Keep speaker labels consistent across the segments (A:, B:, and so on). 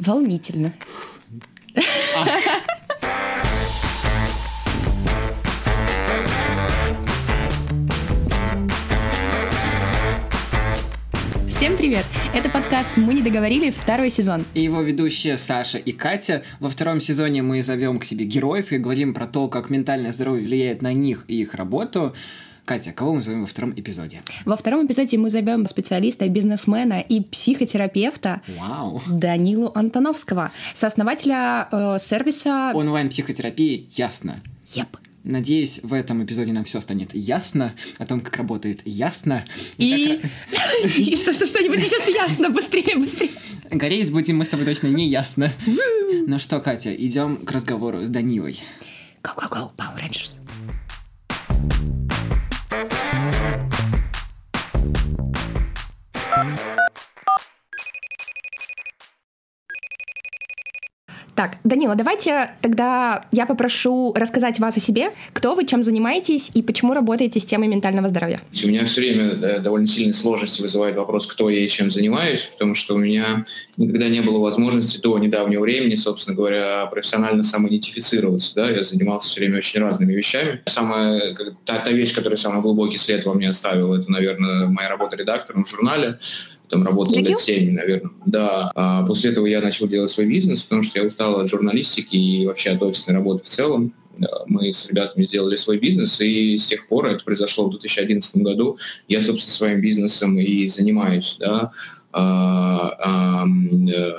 A: Волнительно. Всем привет! Это подкаст «Мы не договорили» второй сезон.
B: И его ведущие Саша и Катя. Во втором сезоне мы зовем к себе героев и говорим про то, как ментальное здоровье влияет на них и их работу. Катя, кого мы зовем во втором эпизоде?
A: Во втором эпизоде мы зовем специалиста, бизнесмена и психотерапевта
B: Вау.
A: Данилу Антоновского, сооснователя э, сервиса...
B: Онлайн-психотерапии «Ясно».
A: Еп.
B: Надеюсь, в этом эпизоде нам все станет ясно о том, как работает ясно.
A: И, и что, что, что-нибудь сейчас ясно, быстрее, быстрее.
B: Гореть будем мы с тобой точно не ясно. Ну что, Катя, идем к разговору с Данилой.
A: Go, go, go, Power Rangers. Так, Данила, давайте тогда я попрошу рассказать вас о себе, кто вы, чем занимаетесь и почему работаете с темой ментального здоровья.
C: У меня все время да, довольно сильные сложности вызывает вопрос, кто я и чем занимаюсь, потому что у меня никогда не было возможности до недавнего времени, собственно говоря, профессионально самоидентифицироваться. Да? Я занимался все время очень разными вещами. Самая, та, та вещь, которая самый глубокий след во мне оставила, это, наверное, моя работа редактором в журнале там работал
A: GQ?
C: лет 7, наверное. Да. А после этого я начал делать свой бизнес, потому что я устал от журналистики и вообще от офисной работы в целом. Мы с ребятами сделали свой бизнес, и с тех пор, это произошло в 2011 году, я, собственно, своим бизнесом и занимаюсь. Да. А, а,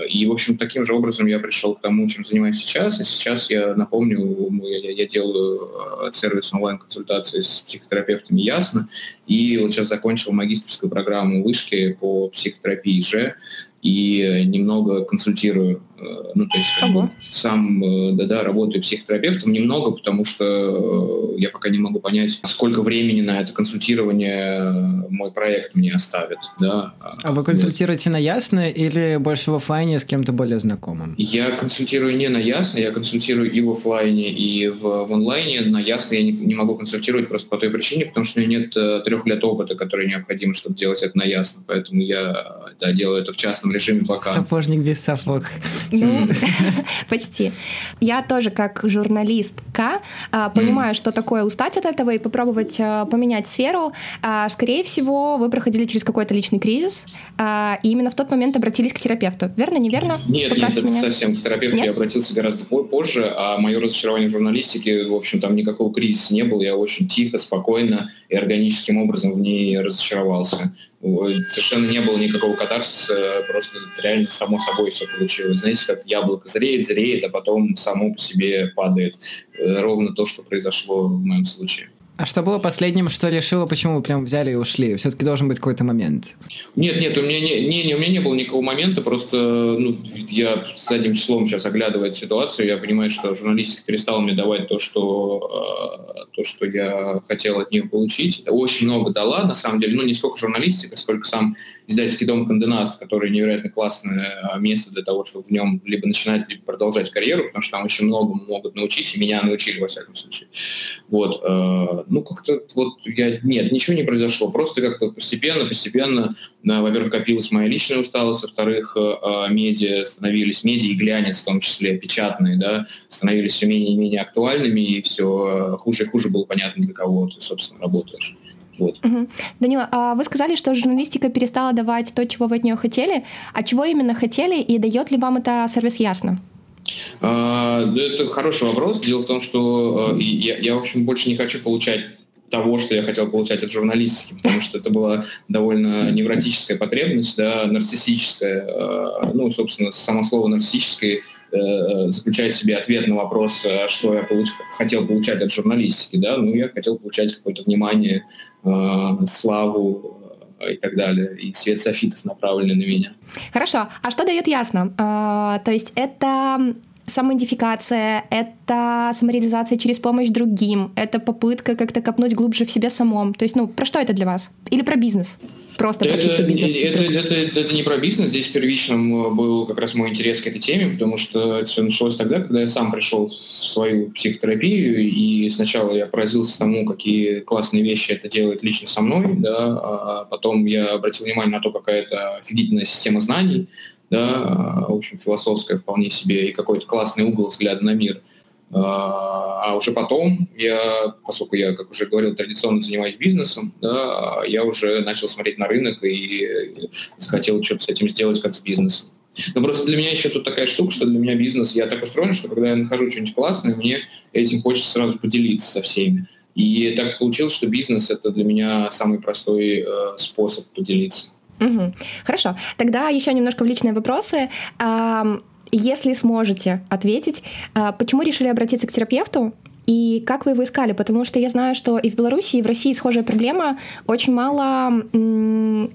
C: и, в общем, таким же образом я пришел к тому, чем занимаюсь сейчас. И сейчас я напомню, я, я делаю а, сервис онлайн-консультации с психотерапевтами «Ясно». И вот сейчас закончил магистрскую программу вышки по психотерапии же и немного консультирую. Э, ну, то есть как бы, сам э, да-да, работаю психотерапевтом немного, потому что э, я пока не могу понять, сколько времени на это консультирование мой проект мне оставит. Да.
D: А вы консультируете вот. на Ясно или больше в офлайне с кем-то более знакомым?
C: Я консультирую не на Ясно, я консультирую и в офлайне, и в, в онлайне. На Ясно я не, не могу консультировать просто по той причине, потому что у меня нет трех лет опыта, который необходим, чтобы делать это на Ясно. Поэтому я да, делаю это в частном режиме пока.
D: Сапожник без сапог.
A: Ну, почти. Я тоже как журналистка а, понимаю, что такое устать от этого и попробовать а, поменять сферу. А, скорее всего, вы проходили через какой-то личный кризис, и именно в тот момент обратились к терапевту. Верно, неверно?
C: Нет, нет, это совсем к терапевту я обратился гораздо позже, а мое разочарование в журналистике, в общем, там никакого кризиса не было. Я очень тихо, спокойно и органическим образом в ней разочаровался совершенно не было никакого катарсиса, просто реально само собой все получилось. Знаете, как яблоко зреет, зреет, а потом само по себе падает. Э, ровно то, что произошло в моем случае.
D: А что было последним, что решило, почему вы прям взяли и ушли? Все-таки должен быть какой-то момент.
C: Нет, нет, у меня не, не, не, у меня не было никакого момента, просто ну, я с задним числом сейчас оглядывая ситуацию, я понимаю, что журналистика перестала мне давать то, что, э, то, что я хотел от нее получить. Очень много дала, на самом деле, ну не сколько журналистика, сколько сам издательский дом Канденаст, который невероятно классное место для того, чтобы в нем либо начинать, либо продолжать карьеру, потому что там очень много могут научить, и меня научили во всяком случае. Вот. Э, ну, как-то вот я... Нет, ничего не произошло. Просто как-то постепенно, постепенно, во-первых, копилась моя личная усталость, во-вторых, э, э, медиа становились, медиа и глянец в том числе, печатные, да, становились все менее и менее актуальными, и все хуже и хуже было понятно, для кого ты, собственно, работаешь. Вот.
A: Угу. Данила, а вы сказали, что журналистика перестала давать то, чего вы от нее хотели. А чего именно хотели, и дает ли вам это сервис ясно?
C: А, это хороший вопрос. Дело в том, что э, я, я, в общем, больше не хочу получать того, что я хотел получать от журналистики, потому что это была довольно невротическая потребность, да, нарциссическая. Э, ну, собственно, само слово нарциссическое Э, заключает в себе ответ на вопрос, что я получ... хотел получать от журналистики. Да? Ну, я хотел получать какое-то внимание, славу и так далее. И свет софитов направленный на меня.
A: Хорошо. А что дает ясно? А, то есть это самоидентификация, это самореализация через помощь другим, это попытка как-то копнуть глубже в себе самом. То есть, ну, про что это для вас? Или про бизнес? Просто
C: это,
A: про чистый бизнес?
C: Это, это, это, это не про бизнес. Здесь первичным был как раз мой интерес к этой теме, потому что это все началось тогда, когда я сам пришел в свою психотерапию, и сначала я поразился тому, какие классные вещи это делает лично со мной, да, а потом я обратил внимание на то, какая это офигительная система знаний, да, в общем, философское вполне себе, и какой-то классный угол взгляда на мир. А уже потом я, поскольку я, как уже говорил, традиционно занимаюсь бизнесом, да, я уже начал смотреть на рынок и захотел что-то с этим сделать, как с бизнесом. Но просто для меня еще тут такая штука, что для меня бизнес, я так устроен, что когда я нахожу что-нибудь классное, мне этим хочется сразу поделиться со всеми. И так получилось, что бизнес это для меня самый простой э, способ поделиться.
A: Угу. Хорошо. Тогда еще немножко в личные вопросы. Если сможете ответить, а, почему решили обратиться к терапевту? И как вы его искали? Потому что я знаю, что и в Беларуси, и в России схожая проблема. Очень мало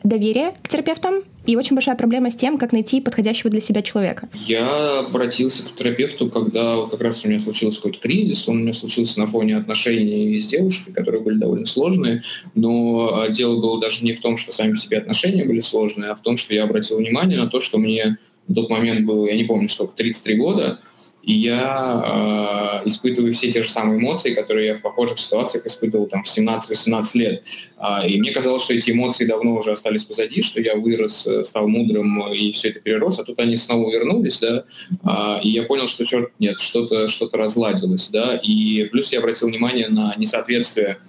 A: доверия к терапевтам, и очень большая проблема с тем, как найти подходящего для себя человека.
C: Я обратился к терапевту, когда как раз у меня случился какой-то кризис. Он у меня случился на фоне отношений с девушкой, которые были довольно сложные. Но а, дело было даже не в том, что сами по себе отношения были сложные, а в том, что я обратил внимание на то, что мне в тот момент было, я не помню сколько, 33 года, и я э, испытываю все те же самые эмоции, которые я в похожих ситуациях испытывал там в 17-18 лет. Э, и мне казалось, что эти эмоции давно уже остались позади, что я вырос, э, стал мудрым и все это перерос, а тут они снова вернулись, да, э, и я понял, что черт, нет, что-то что разладилось, да, и плюс я обратил внимание на несоответствие Э,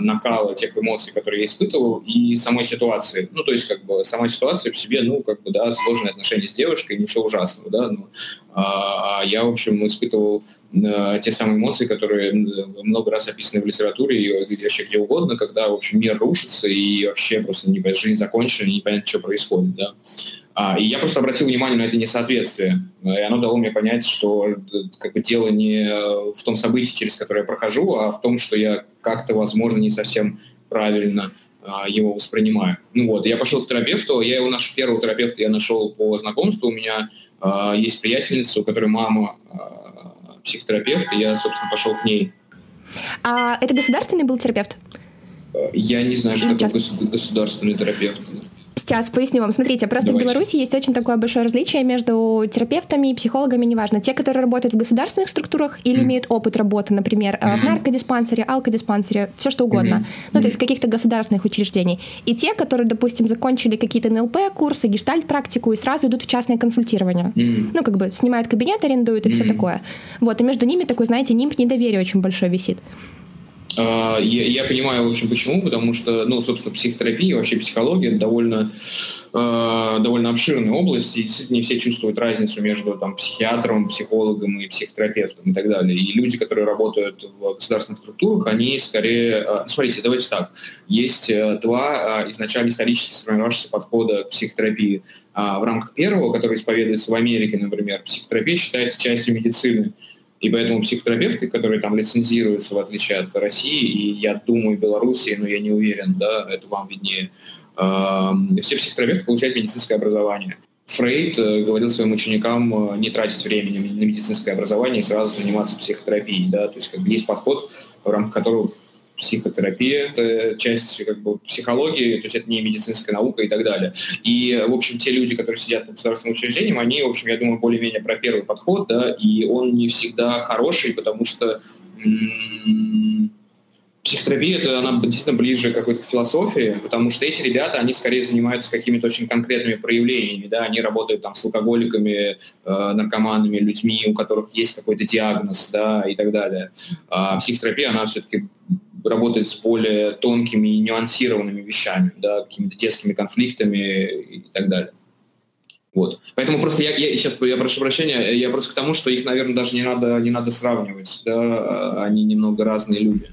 C: накала тех эмоций, которые я испытывал, и самой ситуации. Ну, то есть, как бы, сама ситуация в себе, ну, как бы, да, сложные отношения с девушкой, ничего ужасного, да, ну, а, а я, в общем, испытывал э, те самые эмоции, которые много раз описаны в литературе и вообще где угодно, когда, в общем, мир рушится и вообще просто жизнь закончена, и непонятно, что происходит, да. А, и я просто обратил внимание на это несоответствие. И оно дало мне понять, что э, как бы, дело не в том событии, через которое я прохожу, а в том, что я как-то, возможно, не совсем правильно а, его воспринимаю. Ну вот, я пошел к терапевту, я его наш первого терапевта я нашел по знакомству. У меня а, есть приятельница, у которой мама а, психотерапевт, и я, собственно, пошел к ней.
A: А это государственный был терапевт?
C: Я не знаю, что такое государственный терапевт.
A: Сейчас поясню вам. Смотрите, просто Давайте. в Беларуси есть очень такое большое различие между терапевтами и психологами, неважно, те, которые работают в государственных структурах или mm. имеют опыт работы, например, mm. в наркодиспансере, алкодиспансере, все что угодно, mm. ну, то есть каких-то государственных учреждений. И те, которые, допустим, закончили какие-то НЛП-курсы, гештальт-практику и сразу идут в частное консультирование. Mm. Ну, как бы снимают кабинет, арендуют и mm. все такое. Вот, и между ними такой, знаете, нимб недоверия очень большой висит.
C: А, я, я понимаю, в общем, почему, потому что, ну, собственно, психотерапия, вообще психология довольно, э, довольно обширная область, и действительно не все чувствуют разницу между там, психиатром, психологом и психотерапевтом и так далее. И люди, которые работают в государственных структурах, они скорее... Э, смотрите, давайте так. Есть э, два э, изначально исторически сформировавшихся подхода к психотерапии. А в рамках первого, который исповедуется в Америке, например, психотерапия считается частью медицины. И поэтому психотерапевты, которые там лицензируются, в отличие от России, и я думаю, Белоруссии, но я не уверен, да, это вам виднее, все психотерапевты получают медицинское образование. Фрейд э, говорил своим ученикам э, не тратить времени на медицинское образование и сразу заниматься психотерапией. Да? То есть как бы, есть подход, в рамках которого психотерапия, это часть как бы, психологии, то есть это не медицинская наука и так далее. И, в общем, те люди, которые сидят по государственным учреждениям, они, в общем, я думаю, более-менее про первый подход, да, и он не всегда хороший, потому что психотерапия, это, она действительно ближе к какой-то философии, потому что эти ребята, они скорее занимаются какими-то очень конкретными проявлениями, да, они работают там с алкоголиками, э, наркоманами, людьми, у которых есть какой-то диагноз, да, и так далее. А психотерапия, она все-таки работает с более тонкими и нюансированными вещами, да, какими-то детскими конфликтами и так далее. Вот. Поэтому просто я, я сейчас я прошу прощения, я просто к тому, что их, наверное, даже не надо, не надо сравнивать. Да? Они немного разные люди.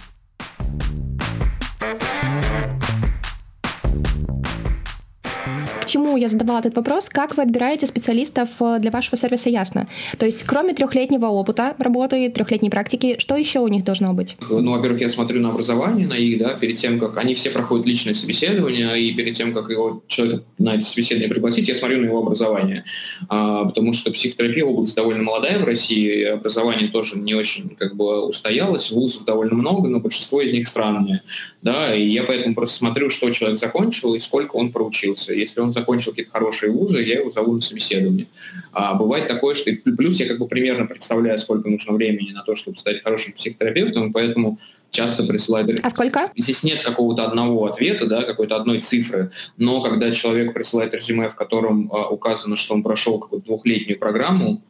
A: Почему я задавала этот вопрос, как вы отбираете специалистов э, для вашего сервиса Ясно? То есть, кроме трехлетнего опыта работы, трехлетней практики, что еще у них должно быть?
C: Ну, во-первых, я смотрю на образование, на их, да, перед тем, как они все проходят личное собеседование, и перед тем, как его человек на это собеседование пригласить, я смотрю на его образование. А, потому что психотерапия область довольно молодая в России, образование тоже не очень как бы устоялось, вузов довольно много, но большинство из них странные. Да, и я поэтому просто смотрю, что человек закончил и сколько он проучился. Если он закончил какие-то хорошие вузы, я его зову на собеседование. А бывает такое, что плюс я как бы примерно представляю, сколько нужно времени на то, чтобы стать хорошим психотерапевтом, поэтому часто присылают...
A: А сколько?
C: Здесь нет какого-то одного ответа, да, какой-то одной цифры, но когда человек присылает резюме, в котором а, указано, что он прошел какую-то двухлетнюю программу,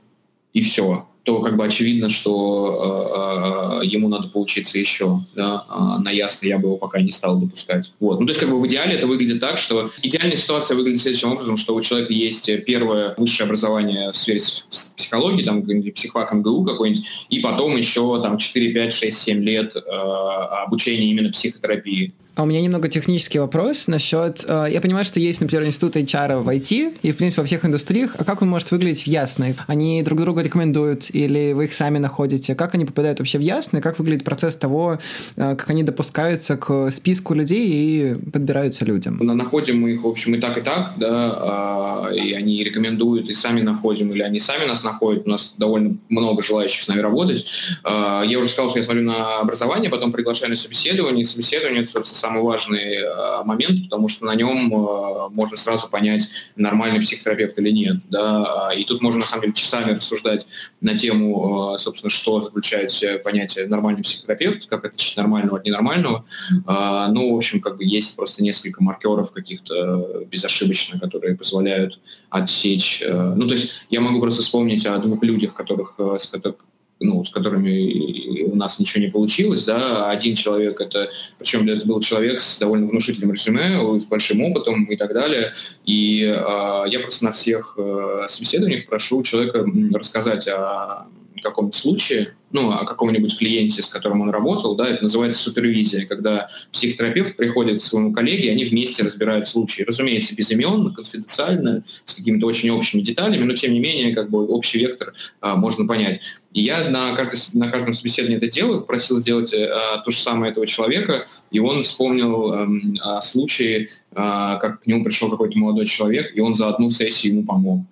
C: и все, то как бы очевидно, что э, э, ему надо поучиться еще. Да? А на ясно я бы его пока не стал допускать. Вот. Ну, то есть как бы в идеале это выглядит так, что идеальная ситуация выглядит следующим образом, что у человека есть первое высшее образование в сфере психологии, там психфак МГУ какой-нибудь, и потом еще там 4, 5, 6, 7 лет э, обучения именно психотерапии.
D: А у меня немного технический вопрос насчет... Э, я понимаю, что есть, например, институт HR в IT, и, в принципе, во всех индустриях. А как он может выглядеть в Ясной? Они друг друга рекомендуют, или вы их сами находите? Как они попадают вообще в Ясный? Как выглядит процесс того, э, как они допускаются к списку людей и подбираются людям?
C: Находим мы их, в общем, и так, и так, да, а, и они рекомендуют, и сами находим, или они сами нас находят. У нас довольно много желающих с нами работать. А, я уже сказал, что я смотрю на образование, потом приглашаю на собеседование. Собеседование, собственно, самый важный э, момент, потому что на нем э, можно сразу понять, нормальный психотерапевт или нет. Да? И тут можно, на самом деле, часами рассуждать на тему, э, собственно, что заключает понятие нормальный психотерапевт, как отличить нормального от ненормального. Ну, в общем, как бы есть просто несколько маркеров каких-то безошибочно, которые позволяют отсечь. Ну, то есть я могу просто вспомнить о двух людях, которых, с ну, с которыми у нас ничего не получилось, да, один человек это, причем это был человек с довольно внушительным резюме, с большим опытом и так далее, и э, я просто на всех э, собеседованиях прошу человека рассказать о каком-то случае, ну, о каком-нибудь клиенте, с которым он работал, да, это называется супервизия, когда психотерапевт приходит к своему коллеге, и они вместе разбирают случай. Разумеется, без имен, конфиденциально, с какими-то очень общими деталями, но тем не менее, как бы общий вектор а, можно понять. И я на, каждой, на каждом собеседовании это делаю, просил сделать а, то же самое этого человека, и он вспомнил а, о а, как к нему пришел какой-то молодой человек, и он за одну сессию ему помог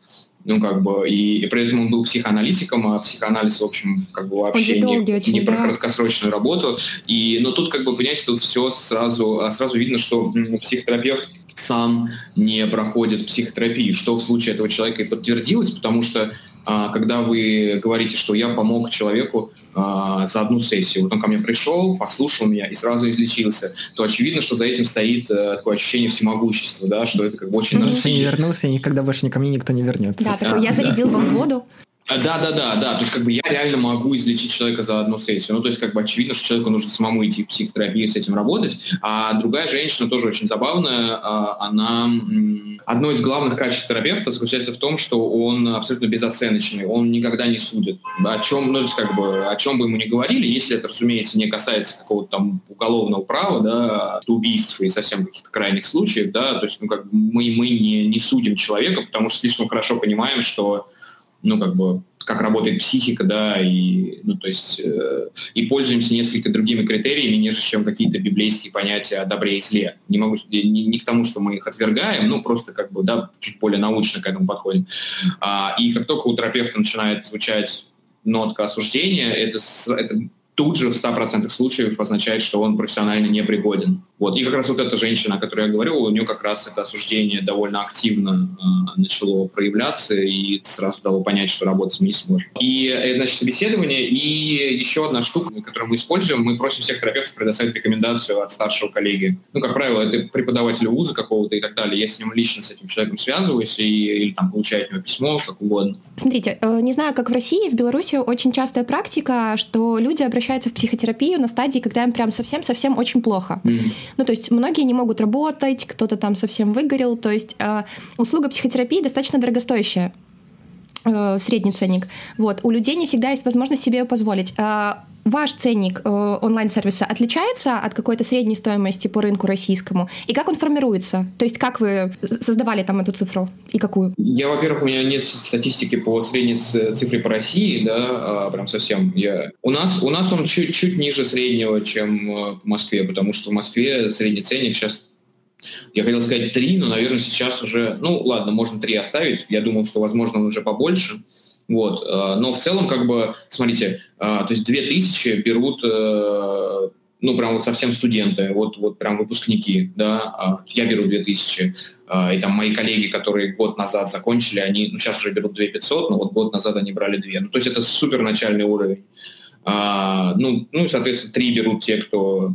C: ну, как бы, и, и при этом он был психоаналитиком, а психоанализ, в общем, как бы вообще не, очень, не да. про краткосрочную работу. И, но тут, как бы, понимаете, тут все сразу, а сразу видно, что психотерапевт сам не проходит психотерапии, что в случае этого человека и подтвердилось, потому что когда вы говорите, что я помог человеку а, за одну сессию, вот он ко мне пришел, послушал меня и сразу излечился, то очевидно, что за этим стоит а, такое ощущение всемогущества, да, что это как бы очень...
D: Если не вернулся, и никогда больше ко мне никто не вернется.
A: Да, такой, я зарядил вам воду,
C: да, да, да, да. То есть как бы я реально могу излечить человека за одну сессию. Ну, то есть как бы очевидно, что человеку нужно самому идти в психотерапию с этим работать. А другая женщина тоже очень забавная. Она одно из главных качеств терапевта заключается в том, что он абсолютно безоценочный, он никогда не судит. О чем, ну, то есть как бы о чем бы ему ни говорили, если это, разумеется, не касается какого-то там уголовного права, да, убийств и совсем каких-то крайних случаев, да, то есть ну, как бы мы, мы не, не судим человека, потому что слишком хорошо понимаем, что ну, как бы, как работает психика, да, и, ну, то есть, э, и пользуемся несколько другими критериями, нежели чем какие-то библейские понятия о добре и зле. Не могу, не, не к тому, что мы их отвергаем, ну, просто, как бы, да, чуть более научно к этому подходим. А, и как только у терапевта начинает звучать нотка осуждения, это, это тут же в 100% случаев означает, что он профессионально непригоден. Вот. И как раз вот эта женщина, о которой я говорил, у нее как раз это осуждение довольно активно э, начало проявляться и сразу дало понять, что работать не сможет. И это, значит, собеседование. И еще одна штука, которую мы используем, мы просим всех терапевтов предоставить рекомендацию от старшего коллеги. Ну, как правило, это преподаватель вуза какого-то и так далее. Я с ним лично с этим человеком связываюсь и, или там получаю от него письмо, как угодно.
A: Смотрите, э, не знаю, как в России, в Беларуси очень частая практика, что люди обращаются в психотерапию на стадии, когда им прям совсем-совсем очень плохо. Mm-hmm. Ну, то есть многие не могут работать, кто-то там совсем выгорел. То есть э, услуга психотерапии достаточно дорогостоящая э, средний ценник. Вот. У людей не всегда есть возможность себе ее позволить. Ваш ценник э, онлайн-сервиса отличается от какой-то средней стоимости по рынку российскому? И как он формируется? То есть как вы создавали там эту цифру и какую?
C: Я, во-первых, у меня нет статистики по средней цифре по России, да, а, прям совсем. Я... У, нас, у нас он чуть-чуть ниже среднего, чем э, в Москве, потому что в Москве средний ценник сейчас я хотел сказать три, но, наверное, сейчас уже... Ну, ладно, можно три оставить. Я думал, что, возможно, он уже побольше. Вот. Э, но в целом, как бы, смотрите, э, то есть 2000 берут э, ну, прям вот совсем студенты, вот, вот прям выпускники, да, а я беру 2000, и там мои коллеги, которые год назад закончили, они, ну, сейчас уже берут 2500, но вот год назад они брали 2. Ну, то есть это супер начальный уровень. А, ну, ну, соответственно, три берут те, кто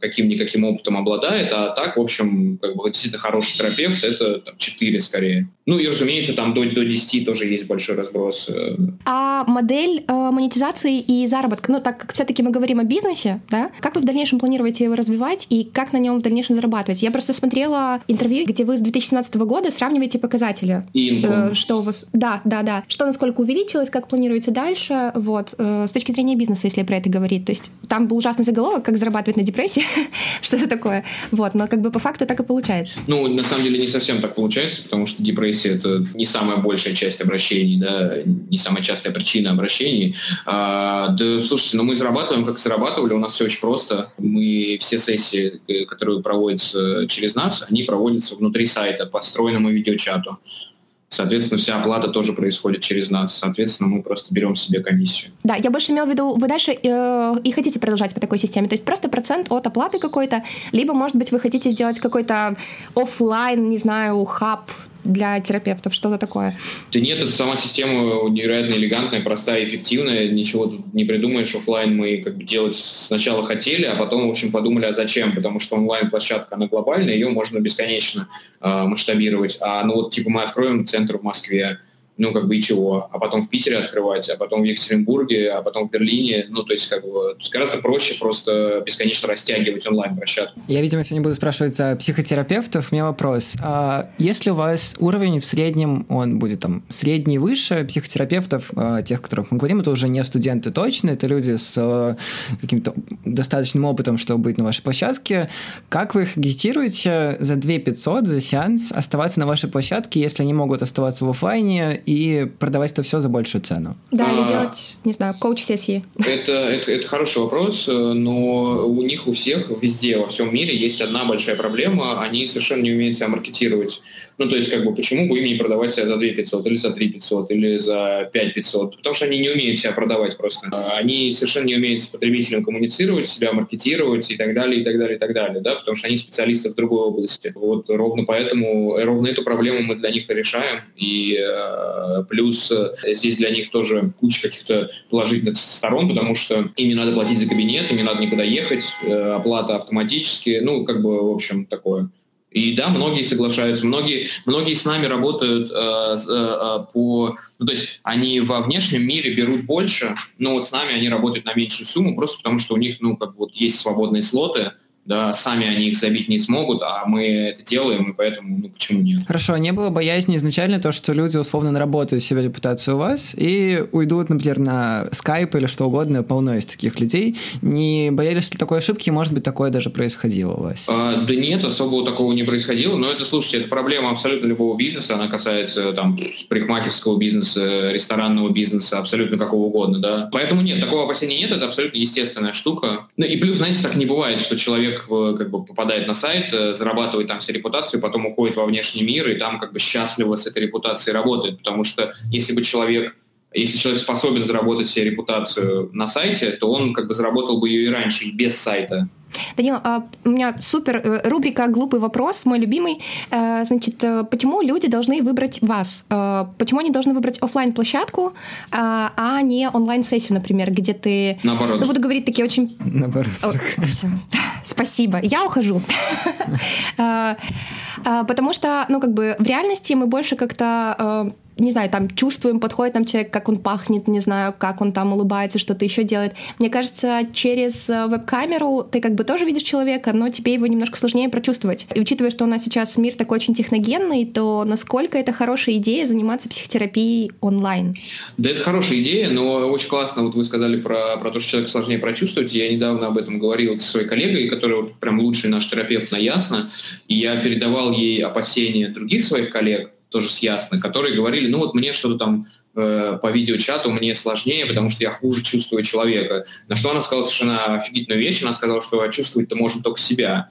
C: каким-никаким опытом обладает, а так, в общем, как бы действительно хороший терапевт, это там, 4 скорее. Ну и, разумеется, там до, до 10 тоже есть большой разброс. Э.
A: А модель э, монетизации и заработка, ну так как все-таки мы говорим о бизнесе, да, как вы в дальнейшем планируете его развивать и как на нем в дальнейшем зарабатывать? Я просто смотрела интервью, где вы с 2017 года сравниваете показатели.
C: И э,
A: что у вас... Да, да, да. Что насколько увеличилось, как планируете дальше, вот, э, с точки зрения бизнеса, если про это говорить. То есть там был ужасный заголовок, как зарабатывать на депрессии, что-то такое. Вот, но как бы по факту так и получается.
C: Ну, на самом деле не совсем так получается, потому что депрессия это не самая большая часть обращений, да, не самая частая причина обращений. А, да, слушайте, ну мы зарабатываем, как зарабатывали, у нас все очень просто. Мы все сессии, э, которые проводятся через нас, они проводятся внутри сайта по встроенному видеочату. Соответственно, вся оплата тоже происходит через нас. Соответственно, мы просто берем себе комиссию.
A: Да, я больше имел в виду, вы дальше э, и хотите продолжать по такой системе. То есть просто процент от оплаты какой-то, либо, может быть, вы хотите сделать какой-то офлайн, не знаю, хаб для терапевтов, что-то такое?
C: Да нет, это сама система невероятно элегантная, простая, эффективная. Ничего тут не придумаешь. Офлайн мы как бы делать сначала хотели, а потом, в общем, подумали, а зачем? Потому что онлайн-площадка, она глобальная, ее можно бесконечно э, масштабировать. А ну вот, типа, мы откроем центр в Москве, ну, как бы и чего, а потом в Питере открывать, а потом в Екатеринбурге, а потом в Берлине, ну, то есть, как бы, гораздо проще просто бесконечно растягивать онлайн-площадку.
D: Я, видимо, сегодня буду спрашивать за психотерапевтов. У меня вопрос. А если у вас уровень в среднем, он будет там средний выше, психотерапевтов, а, тех, о которых мы говорим, это уже не студенты точно, это люди с а, каким-то достаточным опытом, чтобы быть на вашей площадке, как вы их агитируете за 2 500 за сеанс оставаться на вашей площадке, если они могут оставаться в офлайне и продавать это все за большую цену?
A: Да, или а, делать, не знаю, коуч-сессии.
C: Это, это, это хороший вопрос, но у них у всех везде, во всем мире есть одна большая проблема. Они совершенно не умеют себя маркетировать. Ну, то есть, как бы, почему бы им не продавать себя за 2 500, или за 3 500, или за 5 500? Потому что они не умеют себя продавать просто. Они совершенно не умеют с потребителем коммуницировать, себя маркетировать и так далее, и так далее, и так далее, да, потому что они специалисты в другой области. Вот ровно поэтому, ровно эту проблему мы для них решаем, и э, плюс э, здесь для них тоже куча каких-то положительных сторон, потому что им не надо платить за кабинет, им не надо никуда ехать, э, оплата автоматически, ну, как бы, в общем, такое. И да, многие соглашаются, многие, многие с нами работают э, э, э, по... Ну, то есть они во внешнем мире берут больше, но вот с нами они работают на меньшую сумму, просто потому что у них, ну, как бы вот есть свободные слоты, да, сами они их забить не смогут, а мы это делаем, и поэтому, ну, почему нет?
D: Хорошо, не было боязни изначально то, что люди условно наработают себе репутацию у вас и уйдут, например, на скайп или что угодно, полно из таких людей. Не боялись ли такой ошибки, может быть, такое даже происходило у вас?
C: А, да нет, особого такого не происходило, но это, слушайте, это проблема абсолютно любого бизнеса, она касается там парикмахерского бизнеса, ресторанного бизнеса, абсолютно какого угодно, да. Поэтому нет, такого опасения нет, это абсолютно естественная штука. Ну и плюс, знаете, так не бывает, что человек человек э, как бы попадает на сайт, э, зарабатывает там себе репутацию, потом уходит во внешний мир и там как бы счастливо с этой репутацией работает. Потому что если бы человек если человек способен заработать себе репутацию на сайте, то он как бы заработал бы ее и раньше, и без сайта.
A: Данил, а у меня супер э, рубрика «Глупый вопрос», мой любимый. Значит, почему люди должны выбрать вас? Почему они должны выбрать офлайн площадку а не онлайн-сессию, например, где ты...
C: Наоборот.
A: Я буду говорить такие очень...
D: Наоборот.
A: Спасибо, я ухожу. А, а, потому что, ну, как бы в реальности мы больше как-то а, не знаю, там чувствуем, подходит нам человек, как он пахнет, не знаю, как он там улыбается, что-то еще делает. Мне кажется, через э, веб-камеру ты как бы тоже видишь человека, но тебе его немножко сложнее прочувствовать. И учитывая, что у нас сейчас мир такой очень техногенный, то насколько это хорошая идея заниматься психотерапией онлайн?
C: Да, это хорошая идея, но очень классно, вот вы сказали про, про то, что человек сложнее прочувствовать. Я недавно об этом говорил со своей коллегой, которая вот прям лучший наш терапевт на Ясно, и я передавал ей опасения других своих коллег, тоже с Ясно, которые говорили, ну вот мне что-то там по видеочату мне сложнее, потому что я хуже чувствую человека. На что она сказала совершенно офигительную вещь, она сказала, что чувствовать-то можно только себя.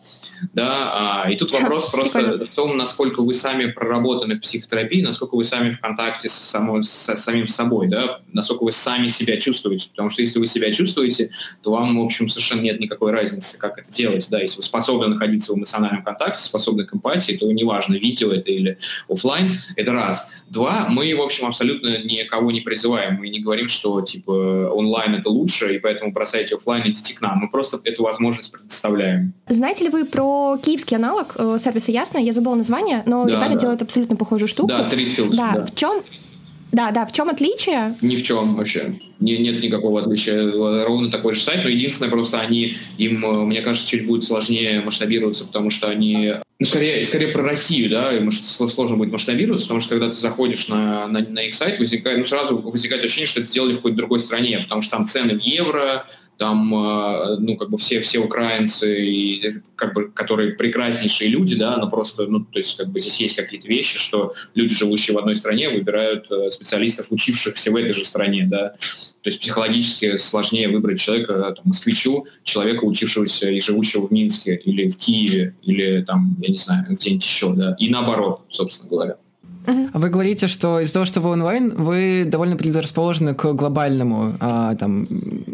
C: Да? А, и тут вопрос просто в том, насколько вы сами проработаны в психотерапии, насколько вы сами в контакте с, само, с самим собой, да? насколько вы сами себя чувствуете. Потому что если вы себя чувствуете, то вам, в общем, совершенно нет никакой разницы, как это делать. Да? Если вы способны находиться в эмоциональном контакте, способны к эмпатии, то неважно, видео это или офлайн, это раз. Два, мы, в общем, абсолютно не никого не призываем, мы не говорим, что типа онлайн это лучше, и поэтому бросайте офлайн, идите к нам. Мы просто эту возможность предоставляем.
A: Знаете ли вы про киевский аналог э, сервиса Ясно? Я забыла название, но да, ребята да. делают абсолютно похожую штуку.
C: Да, Тритфилд.
A: Да. да. В чем да, да, в чем отличие?
C: Ни в чем вообще. Не, нет никакого отличия. Ровно такой же сайт, но единственное, просто они, им, э, мне кажется, чуть будет сложнее масштабироваться, потому что они ну, скорее, скорее про Россию, да, им сложно будет масштабироваться, потому что когда ты заходишь на, на, на их сайт, возникает, ну, сразу возникает ощущение, что это сделали в какой-то другой стране, потому что там цены в евро, там, э, ну, как бы все, все украинцы, и, как бы, которые прекраснейшие люди, да, но просто, ну, то есть, как бы здесь есть какие-то вещи, что люди, живущие в одной стране, выбирают э, специалистов, учившихся в этой же стране, да. То есть психологически сложнее выбрать человека, там, москвичу, человека, учившегося и живущего в Минске, или в Киеве, или там, я не знаю, где-нибудь еще, да, и наоборот, собственно говоря.
D: А вы говорите, что из-за того, что вы онлайн, вы довольно предрасположены к глобальному а, там,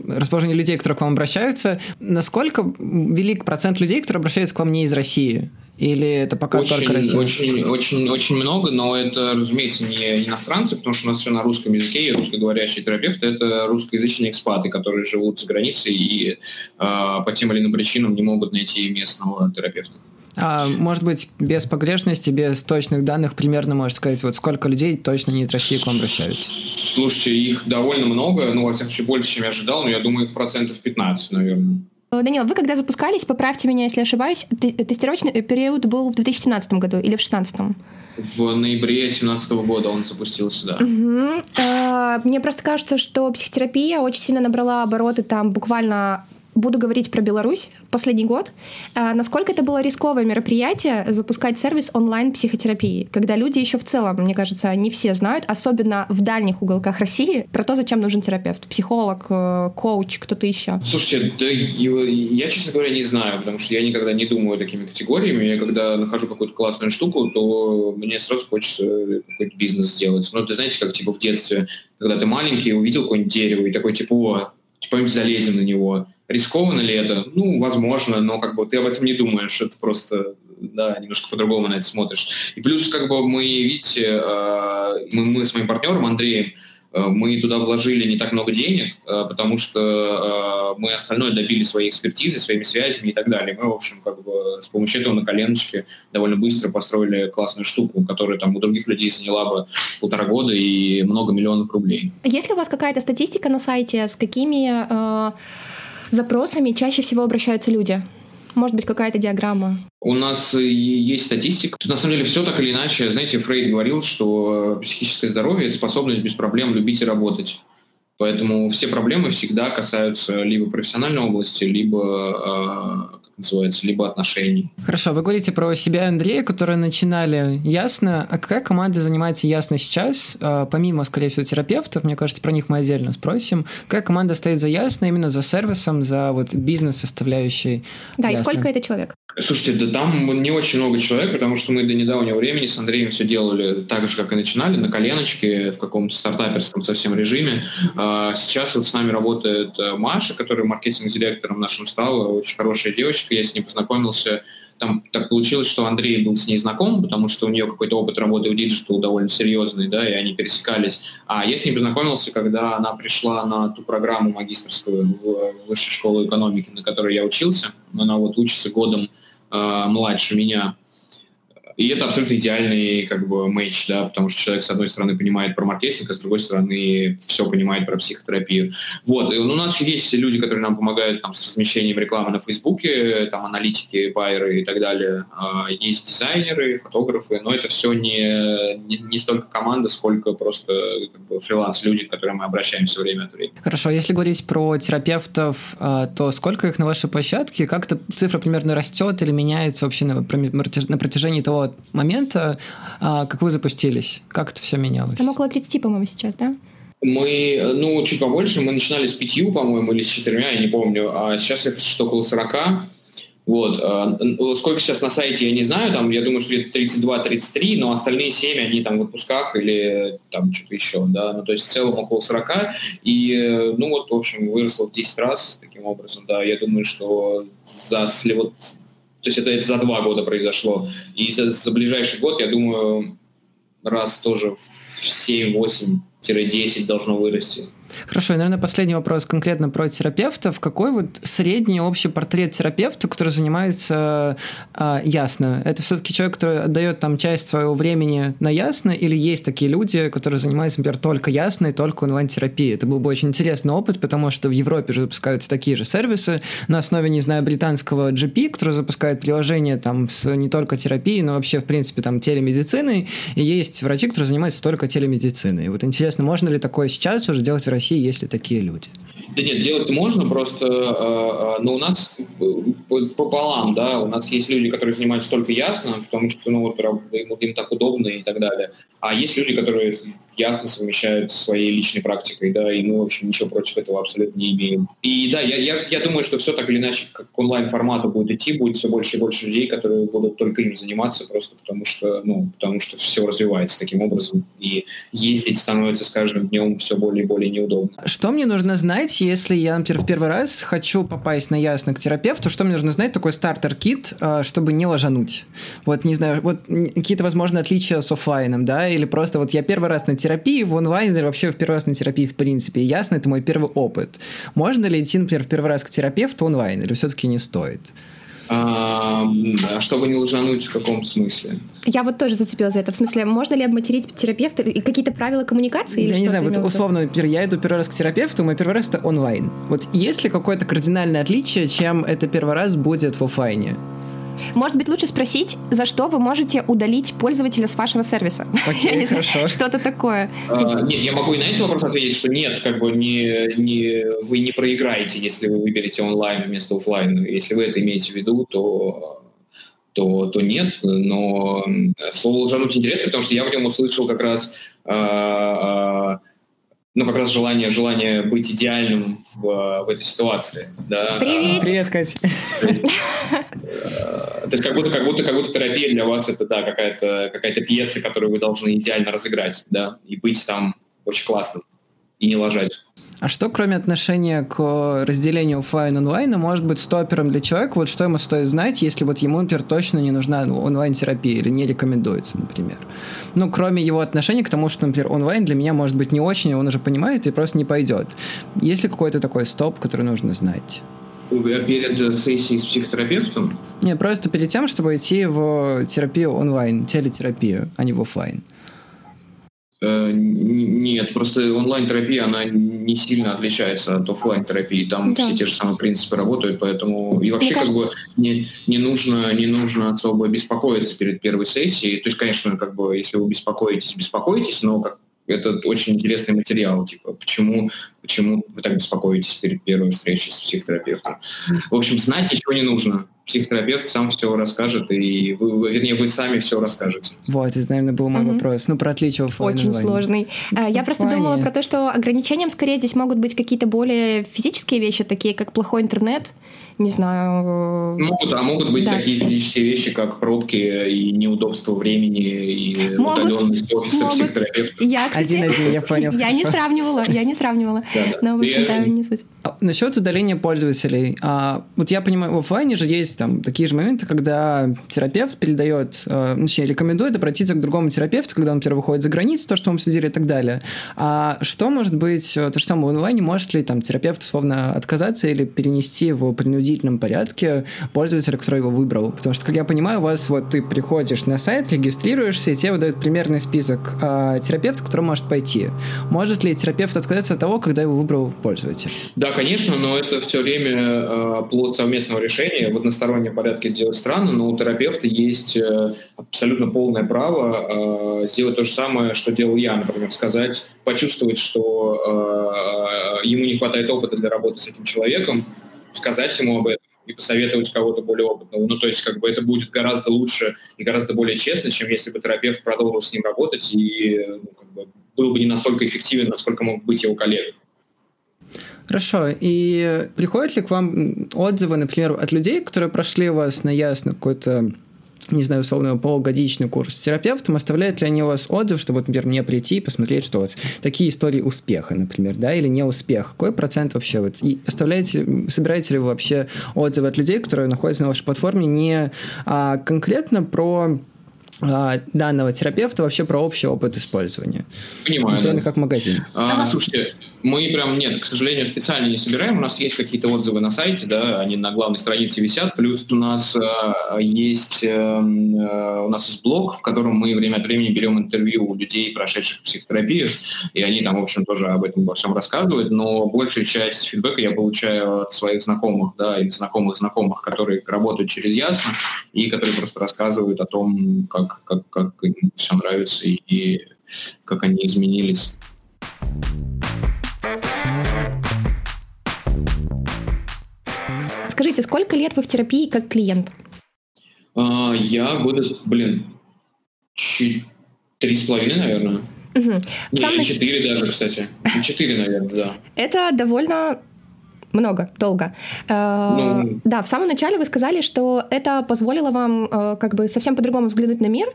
D: расположению людей, которые к вам обращаются. Насколько велик процент людей, которые обращаются к вам не из России? Или это пока
C: очень,
D: только Россия?
C: Очень, очень, очень много, но это, разумеется, не иностранцы, потому что у нас все на русском языке, и русскоговорящие терапевты — это русскоязычные экспаты, которые живут за границей и э, по тем или иным причинам не могут найти местного терапевта.
D: А, может быть, без погрешности, без точных данных, примерно можешь сказать, вот сколько людей точно не из России к вам обращаются?
C: Слушайте, их довольно много, ну, во всяком случае, больше, чем я ожидал, но я думаю, их процентов 15, наверное.
A: Э, Данил, вы когда запускались, поправьте меня, если ошибаюсь, тестировочный период был в 2017 году или в 2016?
C: В ноябре 2017 года он запустился, да.
A: Угу. Мне просто кажется, что психотерапия очень сильно набрала обороты там буквально буду говорить про Беларусь последний год. А, насколько это было рисковое мероприятие запускать сервис онлайн-психотерапии, когда люди еще в целом, мне кажется, не все знают, особенно в дальних уголках России, про то, зачем нужен терапевт, психолог, э, коуч, кто-то еще.
C: Слушайте, да я, честно говоря, не знаю, потому что я никогда не думаю такими категориями. Я когда нахожу какую-то классную штуку, то мне сразу хочется какой-то бизнес сделать. Ну, ты знаете, как типа в детстве, когда ты маленький, увидел какое-нибудь дерево и такой, типа, о, типа, залезем на него Рискованно ли это? Ну, возможно, но как бы ты об этом не думаешь, это просто, да, немножко по-другому на это смотришь. И плюс, как бы мы, видите, э, мы, мы с моим партнером Андреем, э, мы туда вложили не так много денег, э, потому что мы остальное добили своей экспертизы, своими связями и так далее. Мы, в общем, как бы с помощью этого на коленочке довольно быстро построили классную штуку, которая там у других людей заняла бы полтора года и много миллионов рублей.
A: Есть ли у вас какая-то статистика на сайте, с какими э запросами чаще всего обращаются люди? Может быть, какая-то диаграмма?
C: У нас есть статистика. Тут, на самом деле, все так или иначе. Знаете, Фрейд говорил, что психическое здоровье – это способность без проблем любить и работать. Поэтому все проблемы всегда касаются либо профессиональной области, либо, э, как называется, либо отношений.
D: Хорошо, вы говорите про себя Андрея, которые начинали Ясно. А какая команда занимается Ясно сейчас? Э, помимо, скорее всего, терапевтов, мне кажется, про них мы отдельно спросим. Какая команда стоит за Ясно, именно за сервисом, за вот бизнес-составляющей?
A: Да, Ясно? и сколько это человек?
C: Слушайте, да там не очень много человек, потому что мы до недавнего времени с Андреем все делали так же, как и начинали, на коленочке, в каком-то стартаперском совсем режиме. А сейчас вот с нами работает э, Маша, которая маркетинг-директором нашим стала, очень хорошая девочка, я с ней познакомился там так получилось, что Андрей был с ней знаком, потому что у нее какой-то опыт работы в digital довольно серьезный, да, и они пересекались. А я с ней познакомился, когда она пришла на ту программу магистрскую в Высшей школу экономики, на которой я учился. Она вот учится годом э, младше меня. И это абсолютно идеальный как бы мэйч, да, потому что человек, с одной стороны, понимает про маркетинг, а с другой стороны, все понимает про психотерапию. Вот, и у нас есть люди, которые нам помогают там, с размещением рекламы на Фейсбуке, там аналитики, байеры и так далее. А, есть дизайнеры, фотографы, но это все не, не, не столько команда, сколько просто как бы, фриланс-люди, к которым мы обращаемся время от времени.
D: Хорошо, если говорить про терапевтов, а, то сколько их на вашей площадке? Как эта цифра примерно растет или меняется вообще на, на протяжении того момента, а, как вы запустились? Как это все менялось?
A: Там около 30, по-моему, сейчас, да?
C: Мы, ну, чуть побольше, мы начинали с пятью, по-моему, или с четырьмя, я не помню, а сейчас их что около 40. Вот. А, сколько сейчас на сайте, я не знаю, там, я думаю, что где-то 32-33, но остальные 7, они там в отпусках или там что-то еще, да, ну, то есть в целом около 40, и, ну, вот, в общем, выросло в 10 раз таким образом, да, я думаю, что за, вот, то есть это, это за два года произошло. И за, за ближайший год, я думаю, раз тоже в 7-8 10 должно вырасти.
D: Хорошо, и, наверное, последний вопрос конкретно про терапевтов. Какой вот средний общий портрет терапевта, который занимается а, ясно? Это все-таки человек, который отдает там часть своего времени на ясно, или есть такие люди, которые занимаются, например, только ясно и только онлайн-терапией? Это был бы очень интересный опыт, потому что в Европе же запускаются такие же сервисы на основе, не знаю, британского GP, который запускает приложение там с не только терапией, но вообще, в принципе, там телемедициной, и есть врачи, которые занимаются только телемедициной. И вот интересно, можно ли такое сейчас уже делать в России? России есть ли такие люди?
C: Да нет, делать можно, просто, э, э, но у нас пополам, да, у нас есть люди, которые занимаются только ясно, потому что, ну, вот, им, им так удобно и так далее. А есть люди, которые ясно совмещают со своей личной практикой, да, и мы, в общем, ничего против этого абсолютно не имеем. И да, я, я, я думаю, что все так или иначе как к онлайн-формату будет идти, будет все больше и больше людей, которые будут только им заниматься, просто потому что, ну, потому что все развивается таким образом, и ездить становится с каждым днем все более и более неудобно.
D: Что мне нужно знать, если я, например, в первый раз хочу попасть на ясно к терапевту, что мне нужно знать, такой стартер-кит, а, чтобы не ложануть? Вот, не знаю, вот какие-то, возможно, отличия с офлайном, да, или просто вот я первый раз на терапии в онлайн или вообще в первый раз на терапии в принципе. И ясно, это мой первый опыт. Можно ли идти, например, в первый раз к терапевту онлайн или все-таки не стоит?
C: А, чтобы не лжануть в каком смысле?
A: Я вот тоже зацепилась за это. В смысле, можно ли обматерить терапевта? И какие-то правила коммуникации?
D: Я не знаю, вот условно, я иду первый раз к терапевту, мой первый раз это онлайн. Вот есть ли какое-то кардинальное отличие, чем это первый раз будет в офлайне?
A: Может быть, лучше спросить, за что вы можете удалить пользователя с вашего сервиса.
D: Окей, okay, хорошо.
A: Что-то такое.
C: А, нет, я могу и на этот вопрос ответить, что нет, как бы не, не, вы не проиграете, если вы выберете онлайн вместо офлайн. Если вы это имеете в виду, то то, то нет, но слово «лжануть» интересно, потому что я в нем услышал как раз э, ну, как раз желание, желание быть идеальным в, в этой ситуации. Да?
A: Привет!
D: Привет, Катя!
C: То есть как будто, как будто, как будто терапия для вас это, да, какая-то какая пьеса, которую вы должны идеально разыграть, да, и быть там очень классным, и не ложать.
D: А что, кроме отношения к разделению офлайн онлайна, может быть стопером для человека? Вот что ему стоит знать, если вот ему, например, точно не нужна онлайн-терапия или не рекомендуется, например? Ну, кроме его отношения к тому, что, например, онлайн для меня может быть не очень, он уже понимает и просто не пойдет. Есть ли какой-то такой стоп, который нужно знать?
C: Перед сессией с психотерапевтом?
D: Не, просто перед тем, чтобы идти в терапию онлайн, телетерапию, а не в офлайн.
C: Э, нет, просто онлайн-терапия, она не сильно отличается от офлайн-терапии. Там да. все те же самые принципы работают, поэтому и вообще как бы не, не, нужно, не нужно особо беспокоиться перед первой сессией. То есть, конечно, как бы, если вы беспокоитесь, беспокойтесь, но как это очень интересный материал, типа, почему, почему вы так беспокоитесь перед первой встречей с психотерапевтом. В общем, знать ничего не нужно. Психотерапевт сам все расскажет, и вы, вернее, вы сами все расскажете.
D: Вот, это, наверное, был мой mm-hmm. вопрос. Ну, про отличие офлайн
A: Очень сложный. А, я просто думала про то, что ограничением скорее здесь могут быть какие-то более физические вещи, такие как плохой интернет, не знаю...
C: Э, могут, а могут быть да. такие физические вещи, как пробки и неудобство времени, и могут, удаленность офиса могут. психотерапевта.
A: Я, кстати,
D: один-один, я понял.
A: Я не сравнивала, я не сравнивала. Но, в общем-то, не суть.
D: А, насчет удаления пользователей. А, вот я понимаю, в офлайне же есть там такие же моменты, когда терапевт передает, э, точнее, рекомендует обратиться к другому терапевту, когда он, например, выходит за границу, то, что мы обсудили и так далее. А что может быть, э, то же самое в онлайне, может ли там терапевт условно отказаться или перенести в принудительном порядке пользователя, который его выбрал? Потому что, как я понимаю, у вас вот ты приходишь на сайт, регистрируешься, и тебе выдают примерный список э, терапевтов, к которому может пойти. Может ли терапевт отказаться от того, когда его выбрал пользователь?
C: Да, конечно, но это все время э, плод совместного решения. В одностороннем порядке делать странно, но у терапевта есть э, абсолютно полное право э, сделать то же самое, что делал я, например, сказать, почувствовать, что ему не хватает опыта для работы с этим человеком, сказать ему об этом и посоветовать кого-то более опытного. Ну, то есть, как бы это будет гораздо лучше и гораздо более честно, чем если бы терапевт продолжил с ним работать и ну, как бы, был бы не настолько эффективен, насколько мог быть его коллега.
D: Хорошо. И приходят ли к вам отзывы, например, от людей, которые прошли у вас на ясно какой-то не знаю, условно, полугодичный курс с терапевтом, оставляют ли они у вас отзыв, чтобы, например, мне прийти и посмотреть, что вот такие истории успеха, например, да, или не успех? Какой процент вообще вот? И оставляете, собираете ли вы вообще отзывы от людей, которые находятся на вашей платформе не а, конкретно про данного терапевта вообще про общий опыт использования.
C: Понимаю.
D: Например,
C: да.
D: как магазин.
C: А, слушайте, мы прям, нет, к сожалению, специально не собираем. У нас есть какие-то отзывы на сайте, да, они на главной странице висят. Плюс у нас а, есть, а, у нас есть блог, в котором мы время от времени берем интервью у людей, прошедших психотерапию, и они там, в общем, тоже об этом во всем рассказывают. Но большую часть фидбэка я получаю от своих знакомых, да, или знакомых знакомых, которые работают через Ясно, и которые просто рассказывают о том, как, как, как им все нравится и, как они изменились.
A: Скажите, сколько лет вы в терапии как клиент?
C: А, я года, блин, три с половиной, наверное. Угу. Не, четыре даже, кстати. Четыре, наверное, да.
A: Это довольно много, долго. Э, ну... Да, в самом начале вы сказали, что это позволило вам э, как бы совсем по-другому взглянуть на мир,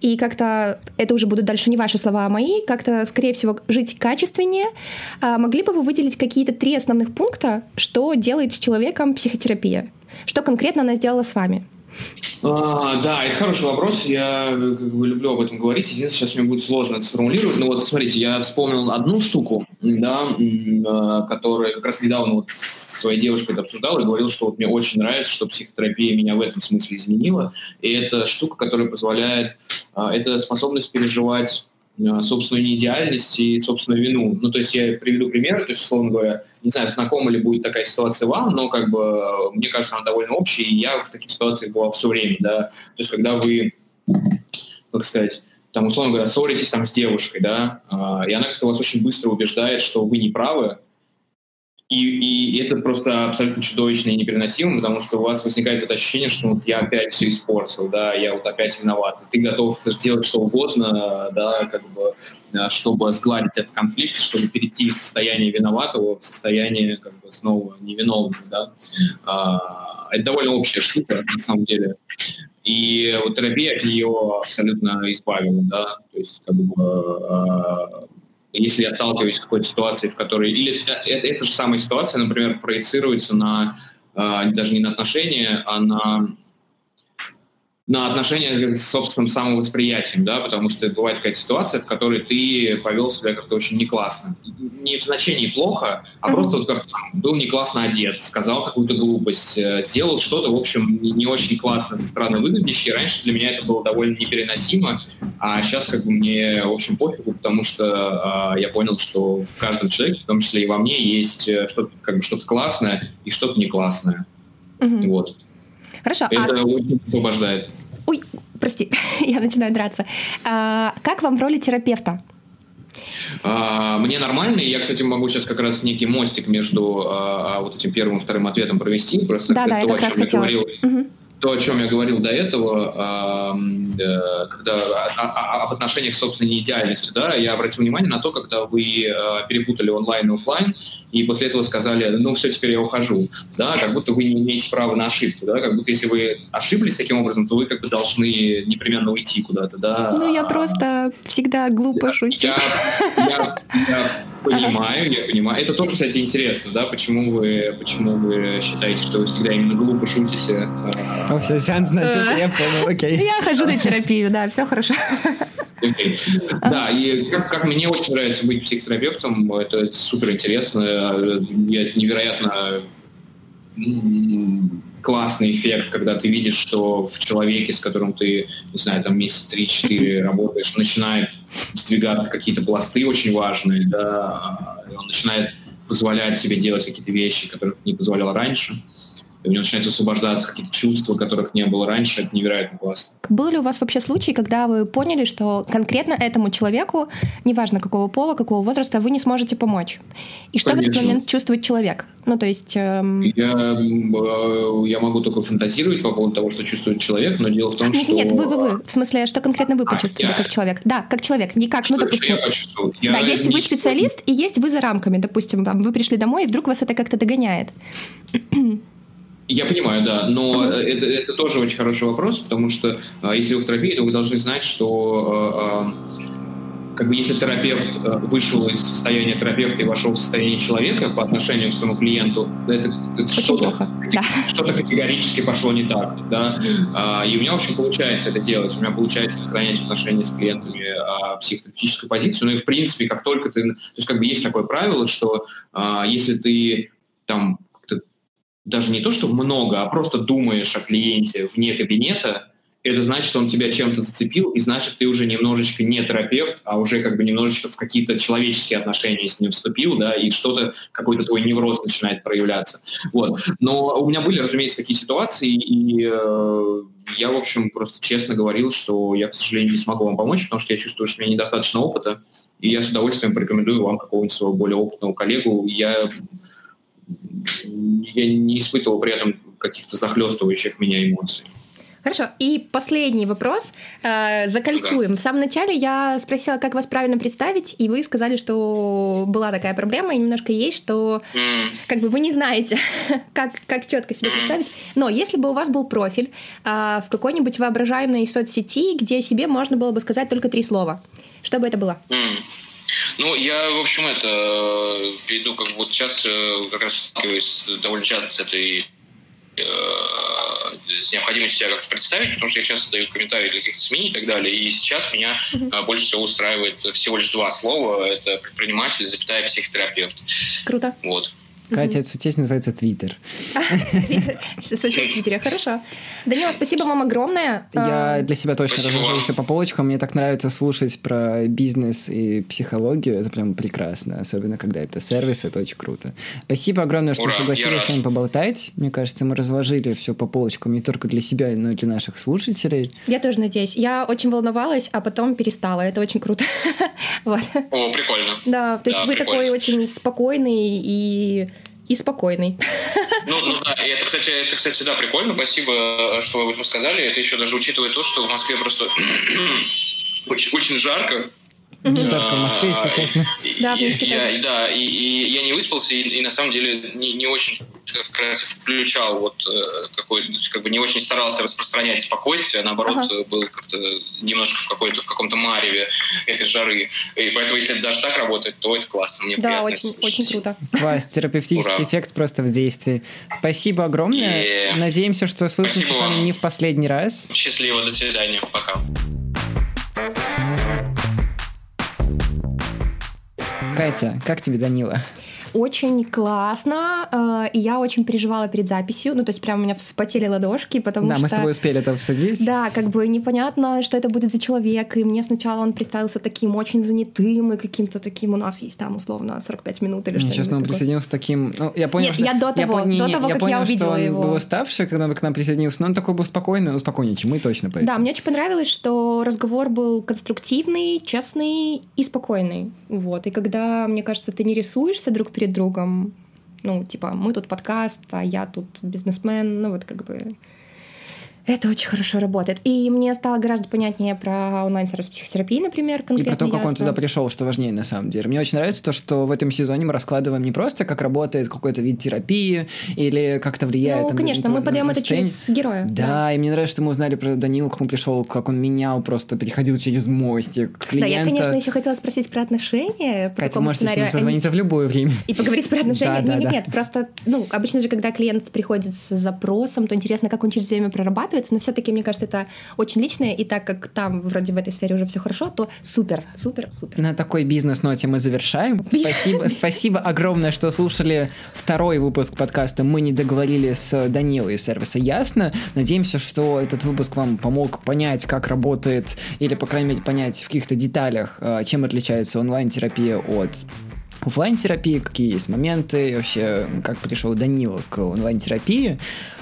A: и как-то, это уже будут дальше не ваши слова, а мои, как-то, скорее всего, жить качественнее. А могли бы вы выделить какие-то три основных пункта, что делает с человеком психотерапия? Что конкретно она сделала с вами?
C: А, да, это хороший вопрос. Я как бы, люблю об этом говорить. Единственное, сейчас мне будет сложно это сформулировать. Но вот смотрите, я вспомнил одну штуку, да, а, которая как раз недавно вот с своей девушкой это обсуждал и говорил, что вот мне очень нравится, что психотерапия меня в этом смысле изменила. И это штука, которая позволяет, а, это способность переживать Э, собственную неидеальность и собственную вину. Ну, то есть я приведу пример, то есть, условно говоря, не знаю, знакома ли будет такая ситуация вам, но как бы э, мне кажется, она довольно общая, и я в таких ситуациях бывал все время, да. То есть когда вы, как сказать, там, условно говоря, ссоритесь там с девушкой, да, э, и она как-то вас очень быстро убеждает, что вы не правы, и, и это просто абсолютно чудовищно и непереносимо, потому что у вас возникает это ощущение, что вот я опять все испортил, да, я вот опять виноват. Ты готов сделать что угодно, да, как бы, чтобы сгладить этот конфликт, чтобы перейти из состояния виноватого в состояние как бы снова невиновного, да. А, это довольно общая штука, на самом деле. И вот терапия от нее абсолютно избавила, да, то есть как бы а, если я сталкиваюсь с какой-то ситуацией, в которой... Или это, эта же самая ситуация, например, проецируется на э, даже не на отношения, а на на отношения с собственным самовосприятием, да, потому что бывает какая-то ситуация, в которой ты повел себя как-то очень не классно. Не в значении плохо, а mm-hmm. просто вот как был не классно одет, сказал какую-то глупость, э, сделал что-то, в общем, не очень классно со стороны выглядящее. Раньше для меня это было довольно непереносимо, а сейчас как бы мне, в общем, пофигу, потому что э, я понял, что в каждом человеке, в том числе и во мне, есть э, что-то как бы что-то классное и что-то не классное. Mm-hmm. Вот.
A: Хорошо.
C: Это а... очень освобождает.
A: Ой, прости, я начинаю драться. А, как вам в роли терапевта?
C: А, мне нормально, и я, кстати, могу сейчас как раз некий мостик между а, а вот этим первым и вторым ответом провести. Просто
A: да, да,
C: то,
A: я как раз хотела.
C: Говорил, угу то, о чем я говорил до этого, э, когда об отношениях с собственной неидеальностью, да, я обратил внимание на то, когда вы перепутали онлайн и офлайн, и после этого сказали, ну все, теперь я ухожу, да, как будто вы не имеете права на ошибку, да, как будто если вы ошиблись таким образом, то вы как бы должны непременно уйти куда-то, да.
A: Ну я просто всегда глупо
C: я,
A: шучу.
C: Я, я, я понимаю, я понимаю. Это тоже, кстати, интересно, да, почему вы, почему вы считаете, что вы всегда именно глупо шутите,
D: о, все, сеанс начался, я понял, окей.
A: Я хожу на терапию, да, все хорошо.
C: Okay. Да, и как, как мне очень нравится быть психотерапевтом, это супер интересно, я невероятно классный эффект, когда ты видишь, что в человеке, с которым ты, не знаю, там месяц 3-4 работаешь, начинает сдвигаться какие-то пласты очень важные, да, он начинает позволять себе делать какие-то вещи, которых не позволял раньше. и у него начинают освобождаться какие-то чувства, которых не было раньше, это невероятно классно.
A: Был ли у вас вообще случай, когда вы поняли, что конкретно этому человеку, неважно какого пола, какого возраста, вы не сможете помочь? И что Конечно. в этот момент чувствует человек? Ну, то есть... Эм...
C: Я, э, я могу только фантазировать по поводу того, что чувствует человек, но дело в том,
A: нет,
C: что...
A: Нет, вы, вы, вы. В смысле, что конкретно вы а, почувствовали а, как человек? Да, как человек, не как, что, ну, допустим... Я да, есть вы специалист, и есть вы за рамками, допустим, там, вы пришли домой, и вдруг вас это как-то догоняет.
C: Я понимаю, да, но это, это тоже очень хороший вопрос, потому что а, если вы в терапии, то вы должны знать, что а, как бы если терапевт э, вышел из состояния терапевта и вошел в состояние человека по отношению к своему клиенту, это, это что-то, да. что-то категорически пошло не так, да. А, и у меня, в общем, получается это делать. У меня получается сохранять отношения с клиентами а, психотерапевтическую позицию. Ну и, в принципе, как только ты... То есть, как бы есть такое правило, что а, если ты там даже не то, что много, а просто думаешь о клиенте вне кабинета, это значит, что он тебя чем-то зацепил, и значит, ты уже немножечко не терапевт, а уже как бы немножечко в какие-то человеческие отношения с ним вступил, да, и что-то, какой-то твой невроз начинает проявляться. Вот. Но у меня были, разумеется, такие ситуации, и э, я, в общем, просто честно говорил, что я, к сожалению, не смогу вам помочь, потому что я чувствую, что у меня недостаточно опыта, и я с удовольствием порекомендую вам какого-нибудь своего более опытного коллегу. Я, я не испытывал при этом каких-то захлестывающих меня эмоций.
A: Хорошо. И последний вопрос. Э, закольцуем. Да. В самом начале я спросила, как вас правильно представить, и вы сказали, что была такая проблема, и немножко есть, что mm. как бы вы не знаете, как, как четко себе представить. Но если бы у вас был профиль э, в какой-нибудь воображаемой соцсети, где себе можно было бы сказать только три слова, что бы это было?
E: Mm. Ну, я, в общем, это э, перейду, как бы вот сейчас э, как раз сталкиваюсь довольно часто с этой Э, с необходимостью себя как-то представить, потому что я часто даю комментарии для каких-то СМИ и так далее, и сейчас меня mm-hmm. больше всего устраивает всего лишь два слова, это предприниматель, запятая психотерапевт.
A: Круто.
E: Вот.
D: Катя, эта соцсеть называется Твиттер.
A: Соцсеть Твиттере, хорошо. Данила, спасибо вам огромное.
D: Я для себя точно разложил все по полочкам. Мне так нравится слушать про бизнес и психологию. Это прям прекрасно. Особенно, когда это сервис, это очень круто. Спасибо огромное, что согласились с нами поболтать. Мне кажется, мы разложили все по полочкам не только для себя, но и для наших слушателей.
A: Я тоже надеюсь. Я очень волновалась, а потом перестала. Это очень круто.
E: вот. О, прикольно.
A: Да, то есть вы такой очень спокойный и и спокойный.
E: Ну, ну да, и это, кстати, это, кстати, да, прикольно. Спасибо, что вы об этом сказали. Это еще даже учитывая то, что в Москве просто очень, очень жарко.
D: Не только в Москве, если честно.
A: Да, в принципе,
E: я, да, и, и я не выспался, и, и на самом деле не, не очень как раз включал вот э, какой как бы не очень старался распространять спокойствие, а наоборот ага. был как-то немножко в какой-то в каком-то мареве этой жары. И поэтому если даже так работает, то это классно. Мне
A: да, очень, очень круто.
D: Класс, терапевтический Ура. эффект просто в действии. Спасибо огромное. И... Надеемся, что слышимся с вами не в последний раз.
E: Счастливо, до свидания, пока.
D: Катя, как тебе Данила?
A: Очень классно, э, и я очень переживала перед записью, ну, то есть прям у меня вспотели ладошки, потому
D: да,
A: что...
D: Да, мы с тобой успели это обсудить.
A: Да, как бы непонятно, что это будет за человек, и мне сначала он представился таким очень занятым и каким-то таким, у нас есть там условно 45 минут или что-то.
D: Честно, он присоединился таким... Ну, я понял,
A: Нет, что... я до того, я, до того, я как
D: понял,
A: я увидела
D: что он
A: его.
D: был уставший, когда он к нам присоединился, но он такой был спокойный, ну, спокойнее, чем мы точно, поэтому.
A: Да, мне очень понравилось, что разговор был конструктивный, честный и спокойный, вот, и когда, мне кажется, ты не рисуешься друг перед другом, ну, типа, мы тут подкаст, а я тут бизнесмен, ну, вот как бы это очень хорошо работает. И мне стало гораздо понятнее про онлайн-сервис психотерапии, например, конкретно.
D: И про то, как
A: ясно.
D: он туда пришел, что важнее на самом деле. Мне очень нравится то, что в этом сезоне мы раскладываем не просто, как работает какой-то вид терапии или как это влияет.
A: Ну,
D: там,
A: конечно, мы подаем это через героя.
D: Да, да, и мне нравится, что мы узнали про Данилу, как он пришел, как он менял, просто переходил через мостик клиента.
A: Да, я, конечно, еще хотела спросить про отношения.
D: По Катя, можете сценарию. с ним созвониться в любое время.
A: И поговорить про отношения. Нет, нет, нет, просто, ну, обычно же, когда клиент приходит с запросом, то интересно, как он через время прорабатывается, но все-таки, мне кажется, кажется, это очень личное, и так как там вроде в этой сфере уже все хорошо, то супер, супер, супер.
D: На такой бизнес-ноте мы завершаем. Спасибо, спасибо огромное, что слушали второй выпуск подкаста «Мы не договорили» с Данилой из сервиса «Ясно». Надеемся, что этот выпуск вам помог понять, как работает, или, по крайней мере, понять в каких-то деталях, э, чем отличается онлайн-терапия от офлайн-терапии, какие есть моменты, вообще, как пришел Данила к онлайн-терапии.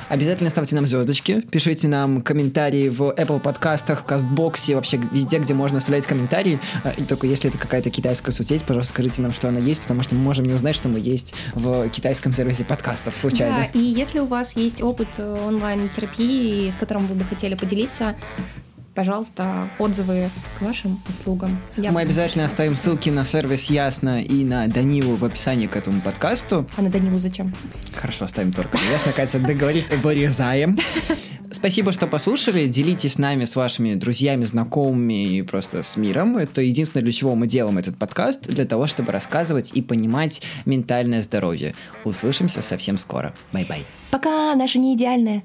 D: Обязательно ставьте нам звездочки, пишите нам комментарии в Apple подкастах, в Кастбоксе, вообще везде, где можно оставлять комментарии. А, и только если это какая-то китайская соцсеть, пожалуйста, скажите нам, что она есть, потому что мы можем не узнать, что мы есть в китайском сервисе подкастов случайно.
A: Да, и если у вас есть опыт э, онлайн-терапии, с которым вы бы хотели поделиться, пожалуйста, отзывы к вашим услугам.
D: Я Мы обязательно оставим ссылки на сервис Ясно и на Данилу в описании к этому подкасту.
A: А на Данилу зачем?
D: Хорошо, оставим только. Ясно, Катя, договорились, вырезаем. спасибо, что послушали. Делитесь с нами, с вашими друзьями, знакомыми и просто с миром. Это единственное, для чего мы делаем этот подкаст, для того, чтобы рассказывать и понимать ментальное здоровье. Услышимся совсем скоро. Bye-bye.
A: Пока, наша не идеальная.